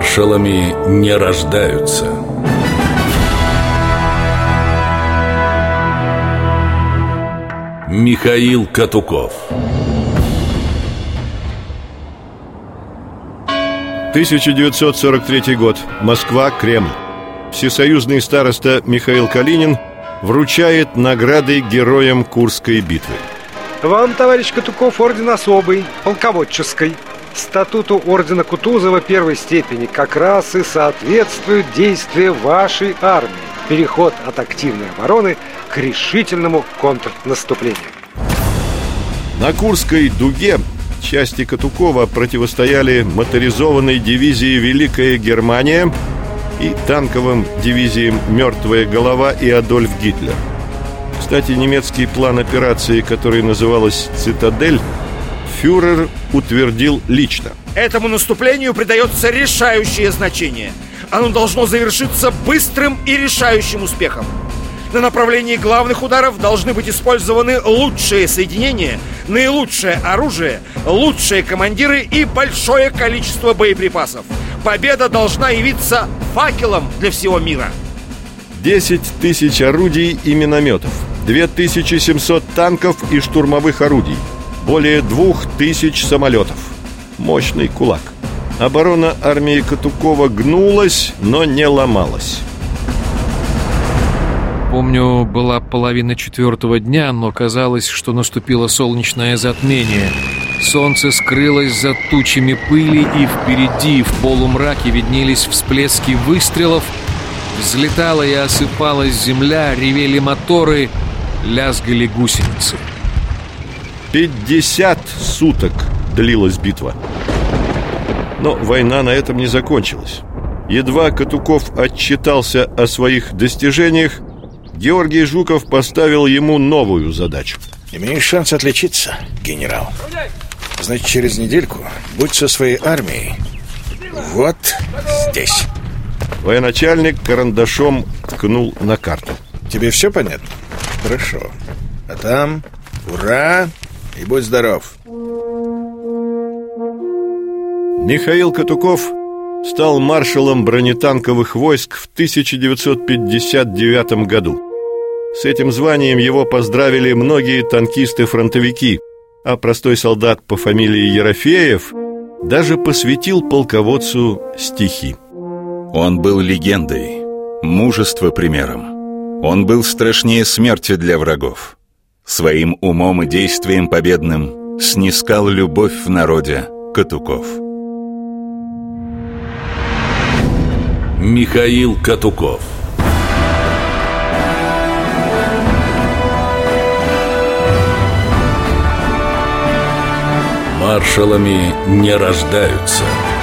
Маршалами не рождаются. Михаил Катуков 1943 год. Москва, Кремль. Всесоюзный староста Михаил Калинин вручает награды героям Курской битвы. Вам, товарищ Катуков, орден особый, полководческой. Статуту ордена Кутузова первой степени как раз и соответствуют действия вашей армии. Переход от активной обороны к решительному контрнаступлению. На Курской дуге части Катукова противостояли моторизованной дивизии «Великая Германия» и танковым дивизиям «Мертвая голова» и «Адольф Гитлер». Кстати, немецкий план операции, который называлась «Цитадель», фюрер утвердил лично. Этому наступлению придается решающее значение. Оно должно завершиться быстрым и решающим успехом. На направлении главных ударов должны быть использованы лучшие соединения, наилучшее оружие, лучшие командиры и большое количество боеприпасов. Победа должна явиться факелом для всего мира. 10 тысяч орудий и минометов, 2700 танков и штурмовых орудий, более 2000 самолетов. Мощный кулак. Оборона армии Катукова гнулась, но не ломалась. Помню, была половина четвертого дня, но казалось, что наступило солнечное затмение. Солнце скрылось за тучами пыли, и впереди, в полумраке, виднелись всплески выстрелов. Взлетала и осыпалась земля, ревели моторы, лязгали гусеницы. 50 суток длилась битва. Но война на этом не закончилась. Едва Катуков отчитался о своих достижениях, Георгий Жуков поставил ему новую задачу. Имеешь шанс отличиться, генерал. Значит, через недельку будь со своей армией вот здесь. Военачальник карандашом ткнул на карту. Тебе все понятно? Хорошо. А там ура и будь здоров. Михаил Катуков стал маршалом бронетанковых войск в 1959 году. С этим званием его поздравили многие танкисты-фронтовики, а простой солдат по фамилии Ерофеев даже посвятил полководцу стихи. Он был легендой, мужество примером. Он был страшнее смерти для врагов. Своим умом и действием победным снискал любовь в народе Катуков. Михаил Катуков Маршалами не рождаются –